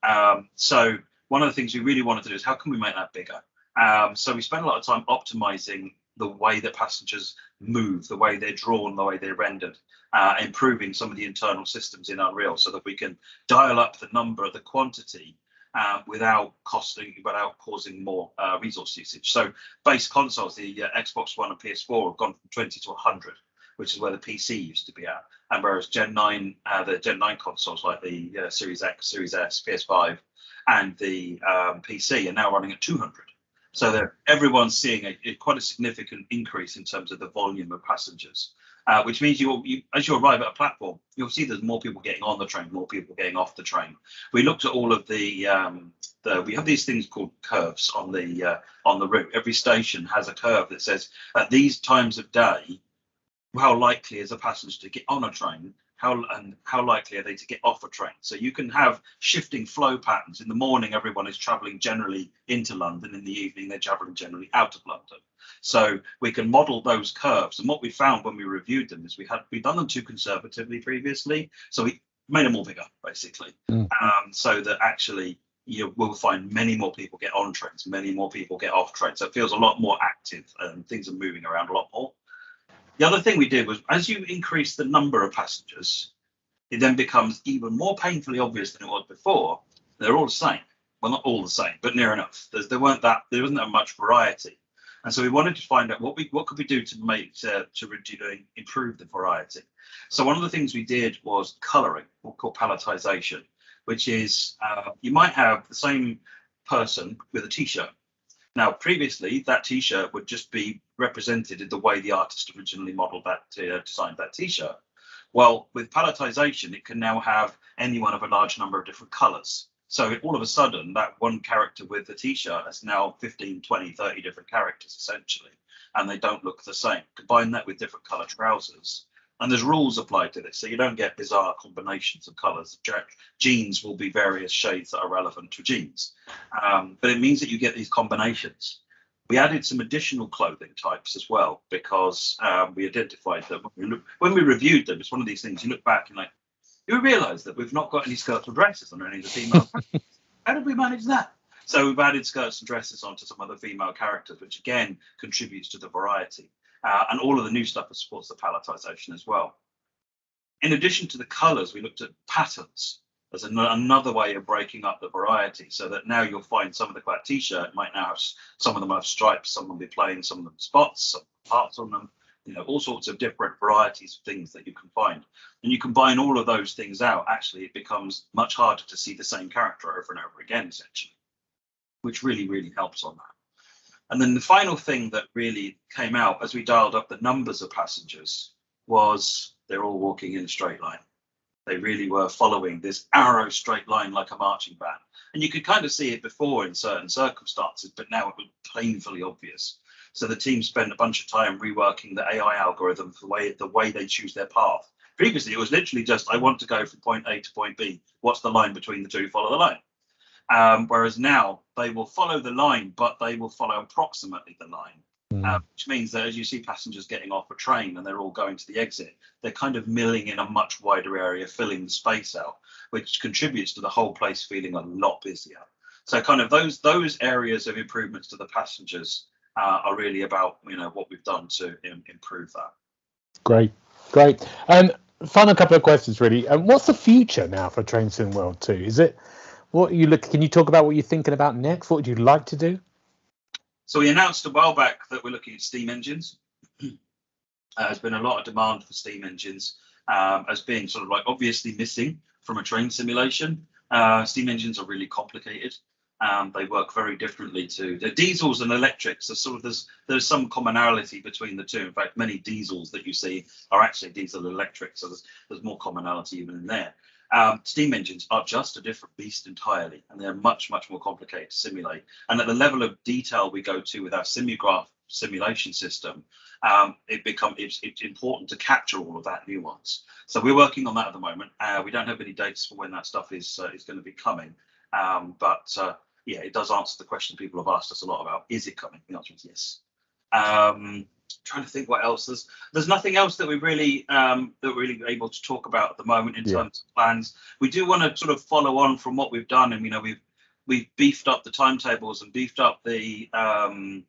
Um, so one of the things we really wanted to do is how can we make that bigger? Um, so we spent a lot of time optimizing the way that passengers move, the way they're drawn, the way they're rendered, uh, improving some of the internal systems in Unreal so that we can dial up the number, the quantity uh, without costing, without causing more uh, resource usage. So base consoles, the uh, Xbox One and PS4 have gone from 20 to 100, which is where the PC used to be at. And whereas Gen 9, uh, the Gen 9 consoles like the uh, Series X, Series S, PS5, and the um, PC are now running at 200. So everyone's seeing a, a, quite a significant increase in terms of the volume of passengers, uh, which means you, you, as you arrive at a platform, you'll see there's more people getting on the train, more people getting off the train. We looked at all of the, um, the we have these things called curves on the uh, on the route. Every station has a curve that says at these times of day, how likely is a passenger to get on a train how and how likely are they to get off a train? So you can have shifting flow patterns. In the morning, everyone is traveling generally into London. In the evening, they're traveling generally out of London. So we can model those curves. And what we found when we reviewed them is we had we done them too conservatively previously. So we made them all bigger, basically, mm. um, so that actually you will find many more people get on trains, many more people get off trains. So it feels a lot more active and things are moving around a lot more. The other thing we did was as you increase the number of passengers, it then becomes even more painfully obvious than it was before. They're all the same. Well, not all the same, but near enough. There's, there weren't that there wasn't that much variety, and so we wanted to find out what we what could we do to make to to improve the variety. So one of the things we did was colouring, what we call palettization, which is uh, you might have the same person with a t-shirt now, previously, that T-shirt would just be represented in the way the artist originally modelled that, uh, designed that T-shirt. Well, with palettization, it can now have any one of a large number of different colours. So all of a sudden, that one character with the T-shirt has now 15, 20, 30 different characters essentially, and they don't look the same. Combine that with different colour trousers, and there's rules applied to this, so you don't get bizarre combinations of colours. Jeans will be various shades that are relevant to jeans, um, but it means that you get these combinations. We added some additional clothing types as well because um, we identified that when we, look, when we reviewed them. It's one of these things you look back and like you realise that we've not got any skirts or dresses on any of the female. How did we manage that? So we've added skirts and dresses onto some of the female characters, which again contributes to the variety. Uh, and all of the new stuff supports the palettization as well. In addition to the colors, we looked at patterns as an, another way of breaking up the variety so that now you'll find some of the clad t-shirt might now have some of them have stripes, some will be plain, some of them spots, some parts on them, you know, all sorts of different varieties of things that you can find. And you combine all of those things out, actually it becomes much harder to see the same character over and over again, essentially, which really, really helps on that. And then the final thing that really came out as we dialed up the numbers of passengers was they're all walking in a straight line. They really were following this arrow straight line like a marching band. And you could kind of see it before in certain circumstances, but now it was painfully obvious. So the team spent a bunch of time reworking the AI algorithm for the way, the way they choose their path Previously, it was literally just I want to go from point A to point B. What's the line between the two? Follow the line. Um, whereas now they will follow the line, but they will follow approximately the line. Mm. Which means that as you see passengers getting off a train and they're all going to the exit, they're kind of milling in a much wider area, filling the space out, which contributes to the whole place feeling a lot busier. So, kind of those those areas of improvements to the passengers uh, are really about you know what we've done to Im- improve that. Great, great. Um, final couple of questions, really. Um, what's the future now for Train Sim World Two? Is it what you look? Can you talk about what you're thinking about next? What would you like to do? So we announced a while back that we're looking at steam engines. uh, there's been a lot of demand for steam engines um, as being sort of like obviously missing from a train simulation. Uh, steam engines are really complicated. Um, they work very differently to the diesels and electrics. Are sort of there's there's some commonality between the two. In fact, many diesels that you see are actually diesel electric, so there's there's more commonality even in there. Um, steam engines are just a different beast entirely, and they're much, much more complicated to simulate. And at the level of detail we go to with our SimuGraph simulation system, um, it become it's, it's, important to capture all of that nuance. So we're working on that at the moment. Uh, we don't have any dates for when that stuff is uh, is going to be coming, um, but uh, yeah, it does answer the question people have asked us a lot about: is it coming? The answer is yes. Um, trying to think what else there's there's nothing else that we really um that we're really able to talk about at the moment in Yeah. terms of plans we do want to sort of follow on from what we've done and you know we've we've beefed up the timetables and beefed up the um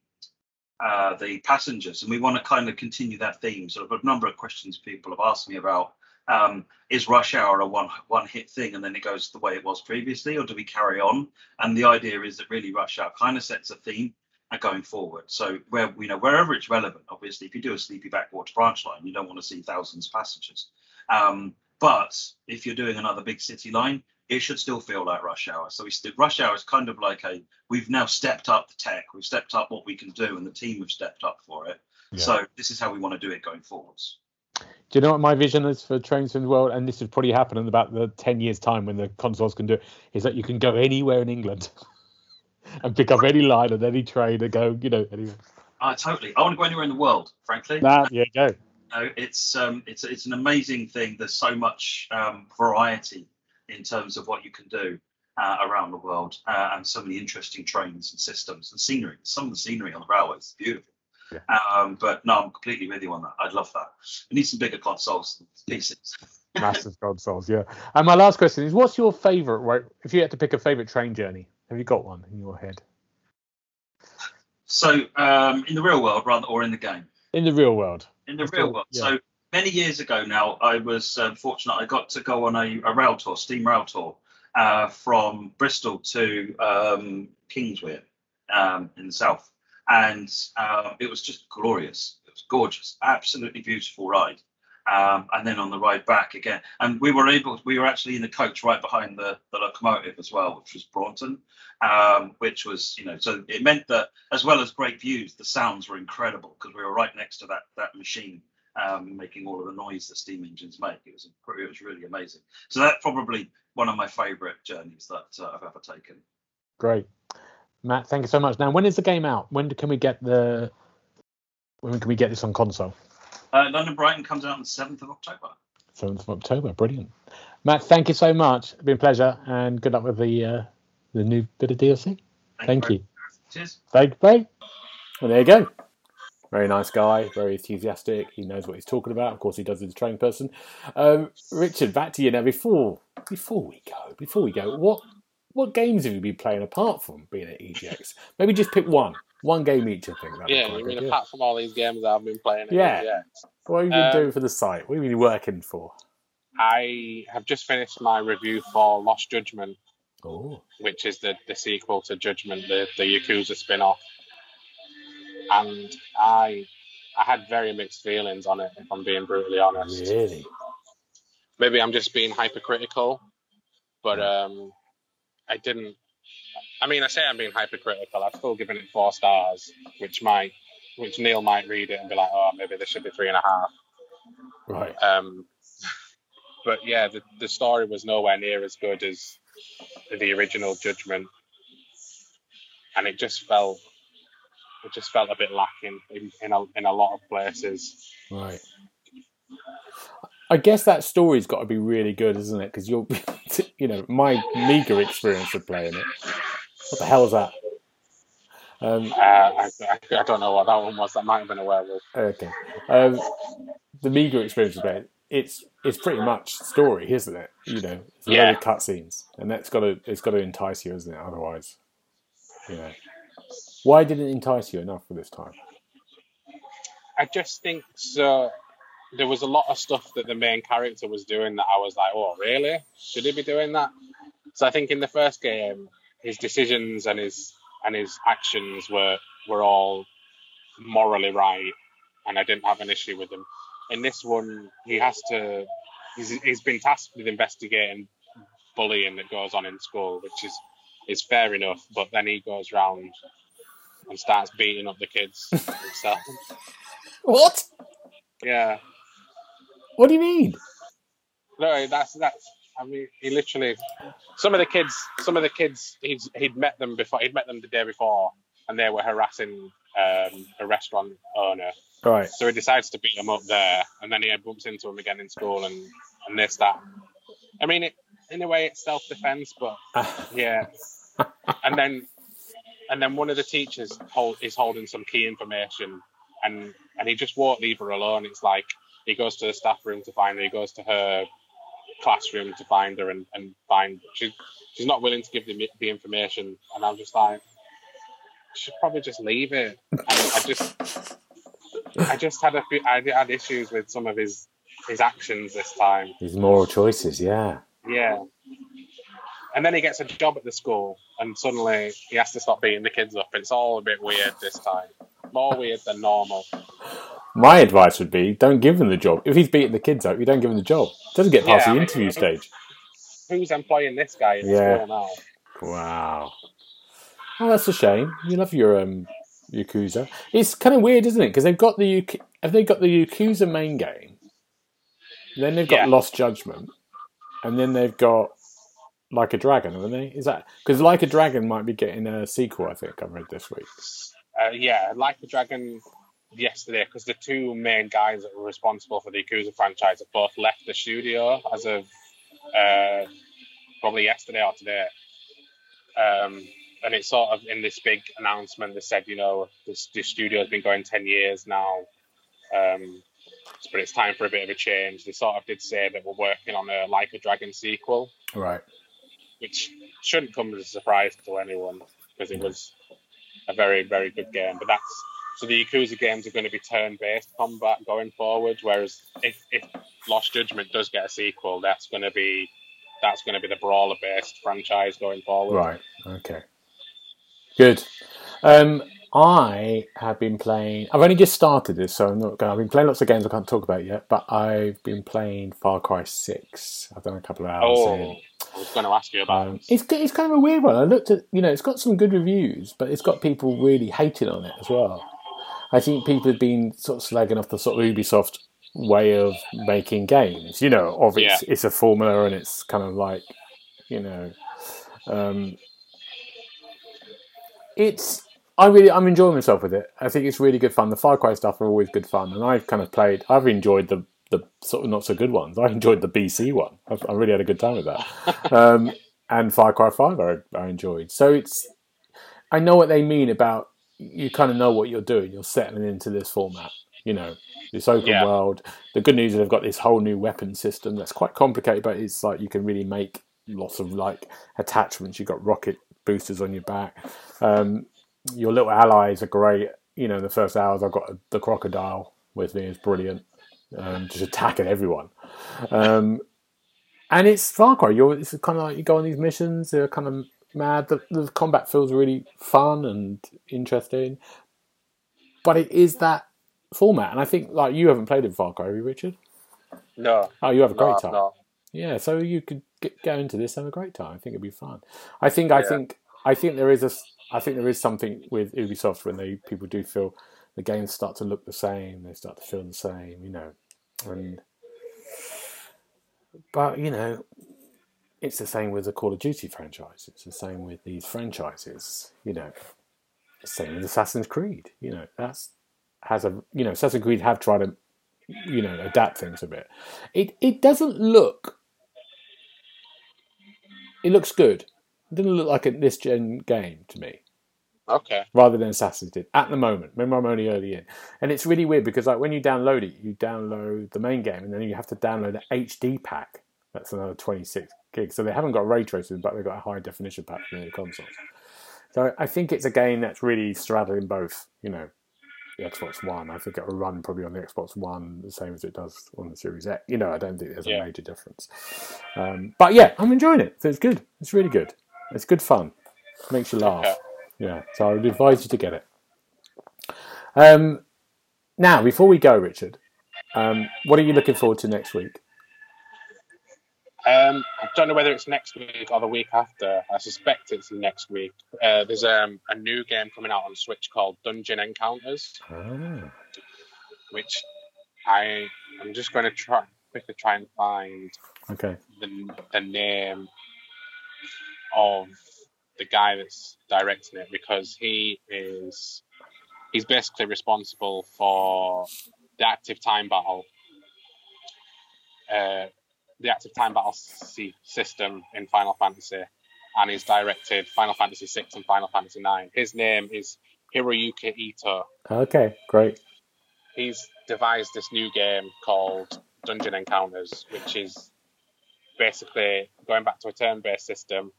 uh the passengers and we want to kind of continue that theme sort of a number of questions people have asked me about um is rush hour a one one hit thing and then it goes the way it was previously or do we carry on and the idea is that really rush hour kind of sets a theme going forward. So where you know wherever it's relevant, obviously, if you do a sleepy backwater branch line, you don't want to see thousands of passengers. Um, but if you're doing another big city line, it should still feel like rush hour. So we still rush hour is kind of like a we've now stepped up the tech, we've stepped up what we can do, and the team have stepped up for it. Yeah. So this is how we want to do it going forwards. Do you know what my vision is for Train Sim World? And this would probably happen in about the 10 years' time when the consoles can do it, is that you can go anywhere in England and pick up any line on any train and go, you know, anywhere. Uh, totally. I want to go anywhere in the world, frankly. That, yeah, go. No, it's um, it's it's an amazing thing. There's so much um, variety in terms of what you can do uh, around the world, uh, and so many interesting trains and systems and scenery. Some of the scenery on the railways is beautiful. Yeah. Um, but no, I'm completely with you on that. I'd love that. We need some bigger consoles pieces. Massive consoles, yeah. And my last question is what's your favourite, right? If you had to pick a favourite train journey, have you got one in your head? So um, in the real world, rather, or in the game. In the real world. in the real world. yeah. So many years ago now, I was uh, fortunate. I got to go on a, a rail tour, steam rail tour, uh, from Bristol to um, Kingswear um, in the south, and um, it was just glorious. It was gorgeous, absolutely beautiful ride. Um, and then on the ride back again, and we were able, we were actually in the coach right behind the, the locomotive as well, which was Braunton, um, which was, you know, so it meant that as well as great views, the sounds were incredible because we were right next to that that machine, um, making all of the noise that steam engines make. It was it was really amazing. So that's probably one of my favourite journeys that uh, I've ever taken. Great. Matt, thank you so much. Now, when is the game out? When can we get the. When can we get this on console? Uh, London Brighton comes out on the seventh of October. 7th of October. Brilliant. Matt, thank you so much. It's been a pleasure and good luck with the uh, the new bit of DLC. Thank very you. much. Cheers. Thank you. Well, there you go. Very nice guy, very enthusiastic. He knows what he's talking about. Of course, he does. He's a trained person. Um, Richard, back to you now. Before before we go, before we go, what what games have you been playing apart from being at EGX? Maybe just pick one, one game each. I think. that'd Yeah, you mean good, yeah. apart from all these games I've been playing? at Yeah. EGX, What have you been Um, doing for the site? What have you been working for? I have just finished my review for Lost Judgment, Oh, which is the, the sequel to Judgment, the, the Yakuza spin off. And I I had very mixed feelings on it, if I'm being brutally honest. really? Maybe I'm just being hypercritical, but um, I didn't. I mean, I say I'm being hypercritical. I've still given it four stars, which might, which Neil might read it and be like, oh, maybe this should be three and a half. Right. Um, but yeah, the, the story was nowhere near as good as the original Judgment, and it just felt it just felt a bit lacking in in a, in a lot of places. Right. I guess that story's got to be really good, isn't it? Because you're, you know, my meager experience of playing it. What the hell is that? Um, uh, I, I, don't know what that one was. That might have been a werewolf. Okay. Um, the meager experience of playing it's it's pretty much story, isn't it? You know, it's a yeah. lot of cutscenes, and that's got to it's got to entice you, isn't it? Otherwise, you know, why didn't it entice you enough for this time? I just think so. There was a lot of stuff that the main character was doing that I was like, "Oh, really? Should he be doing that?" So I think in the first game, his decisions and his and his actions were were all morally right, and I didn't have an issue with them. In this one, he has to. He's, he's been tasked with investigating bullying that goes on in school, which is is fair enough. But then he goes round and starts beating up the kids himself. What? Yeah. What do you mean? No, that's that's. I mean, he literally. Some of the kids, some of the kids, he'd he'd met them before. He'd met them the day before, and they were harassing um, a restaurant owner. Right. So he decides to beat them up there, and then he bumps into them again in school, and and this that. I mean, it, in a way, it's self defense, but yeah. and then and then one of the teachers hold, is holding some key information, and and he just won't leave her alone. It's like he goes to the staff room to find her. He goes to her classroom to find her and, and find she she's not willing to give the, the information. And I'm just like, should probably just leave it. And I just I just had a few, I had issues with some of his his actions this time. His moral choices, yeah. Yeah. And then he gets a job at the school, and suddenly he has to stop beating the kids up. It's all a bit weird this time, more weird than normal. My advice would be don't give him the job. If he's beating the kids up, you don't give him the job. Doesn't get past yeah, the I mean, interview stage. Who's employing this guy in yeah. now? Wow. Oh, that's a shame. You love your um, Yakuza. It's kind of weird, isn't it? Because they've got the have they got the Yakuza main game, then they've got yeah. Lost Judgment, and then they've got Like a Dragon, haven't they? Is that because Like a Dragon might be getting a sequel? I think I read this week. Uh, yeah, Like a Dragon yesterday because the two main guys that were responsible for the Yakuza franchise have both left the studio as of uh, probably yesterday or today. Um, and it's sort of in this big announcement they said, you know, this, this studio has been going 10 years now, um, but it's time for a bit of a change. They sort of did say that we're working on a Like a Dragon sequel. Right. Which shouldn't come as a surprise to anyone because it was a very, very good game. But that's so the Yakuza games are going to be turn-based combat going forward. Whereas if, if Lost Judgment does get a sequel, that's going to be that's going to be the brawler-based franchise going forward. Right. Okay. Good. Um, I have been playing. I've only just started this, so I'm not. Going, I've been playing lots of games I can't talk about yet, but I've been playing Far Cry Six. I've done a couple of hours. Oh, in. I was going to ask you about. Um, it's it's kind of a weird one. I looked at you know it's got some good reviews, but it's got people really hating on it as well. I think people have been sort of slagging off the sort of Ubisoft way of making games. You know, of it's yeah. it's a formula and it's kind of like you know. Um, it's I really I'm enjoying myself with it. I think it's really good fun. The Far Cry stuff are always good fun, and I've kind of played. I've enjoyed the the sort of not so good ones. I enjoyed the BC one. I've, I really had a good time with that. Um, and Far Cry Five, I, I enjoyed. So it's I know what they mean about you. Kind of know what you're doing. You're settling into this format. You know, this open yeah. world. The good news is they've got this whole new weapon system that's quite complicated, but it's like you can really make lots of like attachments. You've got rocket boosters on your back. Um, your little allies are great. You know, the first hours I've got the crocodile with me is brilliant, um, just attacking everyone. Um, and it's Far Cry. You're it's kind of like you go on these missions. They're kind of mad. The, the combat feels really fun and interesting, but it is that format. And I think like you haven't played in Far Cry, have you, Richard? No. Oh, you have a great no, time. No. Yeah, so you could get, go into this and have a great time. I think it'd be fun. I think. I think. I think there is a. I think there is something with Ubisoft when they people do feel the games start to look the same. They start to feel the same. You know, and but you know, it's the same with the Call of Duty franchise. It's the same with these franchises. You know, same with Assassin's Creed. You know, that's has a you know Assassin's Creed have tried to you know, adapt things a bit. It it doesn't look. It looks good. It doesn't look like a this gen game to me Okay. rather than Assassin's did at the moment. Remember, I'm only early in, and it's really weird because like when you download it, you download the main game, and then you have to download an HD pack. That's another 26 gigs. So they haven't got ray tracing, but they've got a high definition patch for the consoles. So I think it's a game that's really straddling both. You know, the Xbox One. I think it will run probably on the Xbox One the same as it does on the Series X. You know, I don't think there's a major difference. Um, but yeah, I'm enjoying it. So it's good. It's really good. It's good fun. makes you laugh. Okay. Yeah, so I would advise you to get it. Um, now, before we go, Richard, um, what are you looking forward to next week? Um, I don't know whether it's next week or the week after. I suspect it's next week. Uh, there's um, a new game coming out on Switch called Dungeon Encounters, Ah, which I I'm just going to try quickly try and find okay. the, the name of the guy that's directing it because he is he's basically responsible for the active time battle uh, the active time battle system in Final Fantasy and he's directed Final Fantasy 6 and Final Fantasy 9 his name is Hiroyuki Ito Okay, great. he's devised this new game called Dungeon Encounters, which is basically going back to a turn-based system,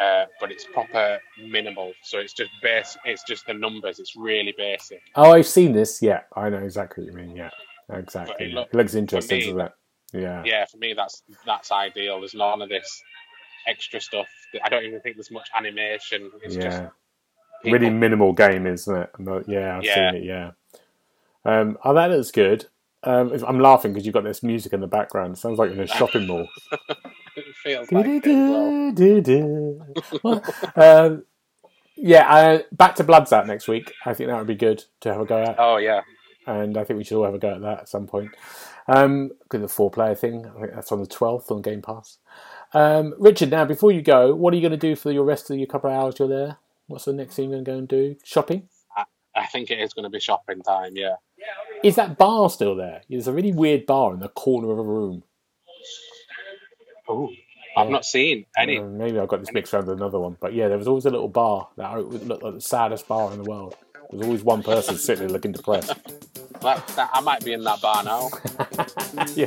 uh, but it's proper minimal. So it's just base. It's just the numbers. It's really basic. Oh, I've seen this. Yeah, I know exactly what you mean. Yeah, exactly. But it It, looks interesting, me- doesn't it? Yeah. Yeah, for me that's that's ideal. There's none of this extra stuff. I don't even think there's much animation. It's just people- Really minimal game, isn't it? Yeah, I've Yeah. seen it. Yeah. Um, oh, that is good. Um, I'm laughing because you've got this music in the background. It sounds like you're in a shopping mall. it feels like it well. Um, yeah, uh, Back 4 Blood's out next week. I think that would be good to have a go at, Oh yeah, and I think we should all have a go at that at some point. Um, because the four-player thing, I think that's on the 12th on Game Pass. Um, Richard, now before you go, what are you going to do for your rest of your couple of hours you're there? What's the next thing you're going to go and do? Shopping? I think it is going to be shopping time. Yeah. Is that bar still there? There's a really weird bar in the corner of a room. Oh, I've not seen any. Uh, maybe I've got this mixed around with another one. But yeah, there was always a little bar that looked like the saddest bar in the world. There was always one person sitting there looking depressed. That, that, I might be in that bar now. yeah.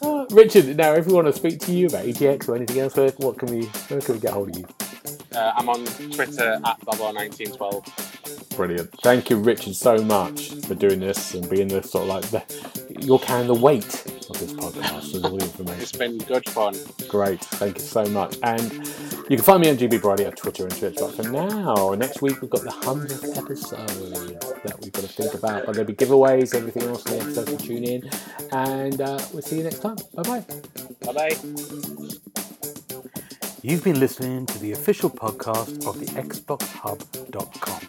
Uh, Richard, now if we want to speak to you about EGX or anything else, what can we, where can we get hold of you? Uh, I'm on Twitter at Bobo1912. Brilliant. Thank you, Richard, so much for doing this and being the sort of like the, you're carrying the weight of this podcast with all the information. It's been good fun. Great, thank you so much. And you can find me on GB Brady at Twitter and Twitch. But for now, next week we've got the 100th episode that we've got to think about. But there'll be giveaways, everything else in the episode, so tune in. And uh, we'll see you next time. Bye bye. Bye bye. You've been listening to the official podcast of the XboxHub.com.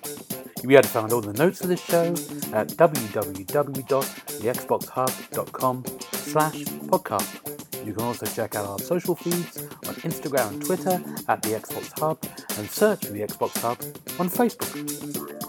You'll be able to find all the notes of this show at www.thexboxhub.com slash podcast. You can also check out our social feeds on Instagram and Twitter at the Xbox Hub and search for the Xbox Hub on Facebook.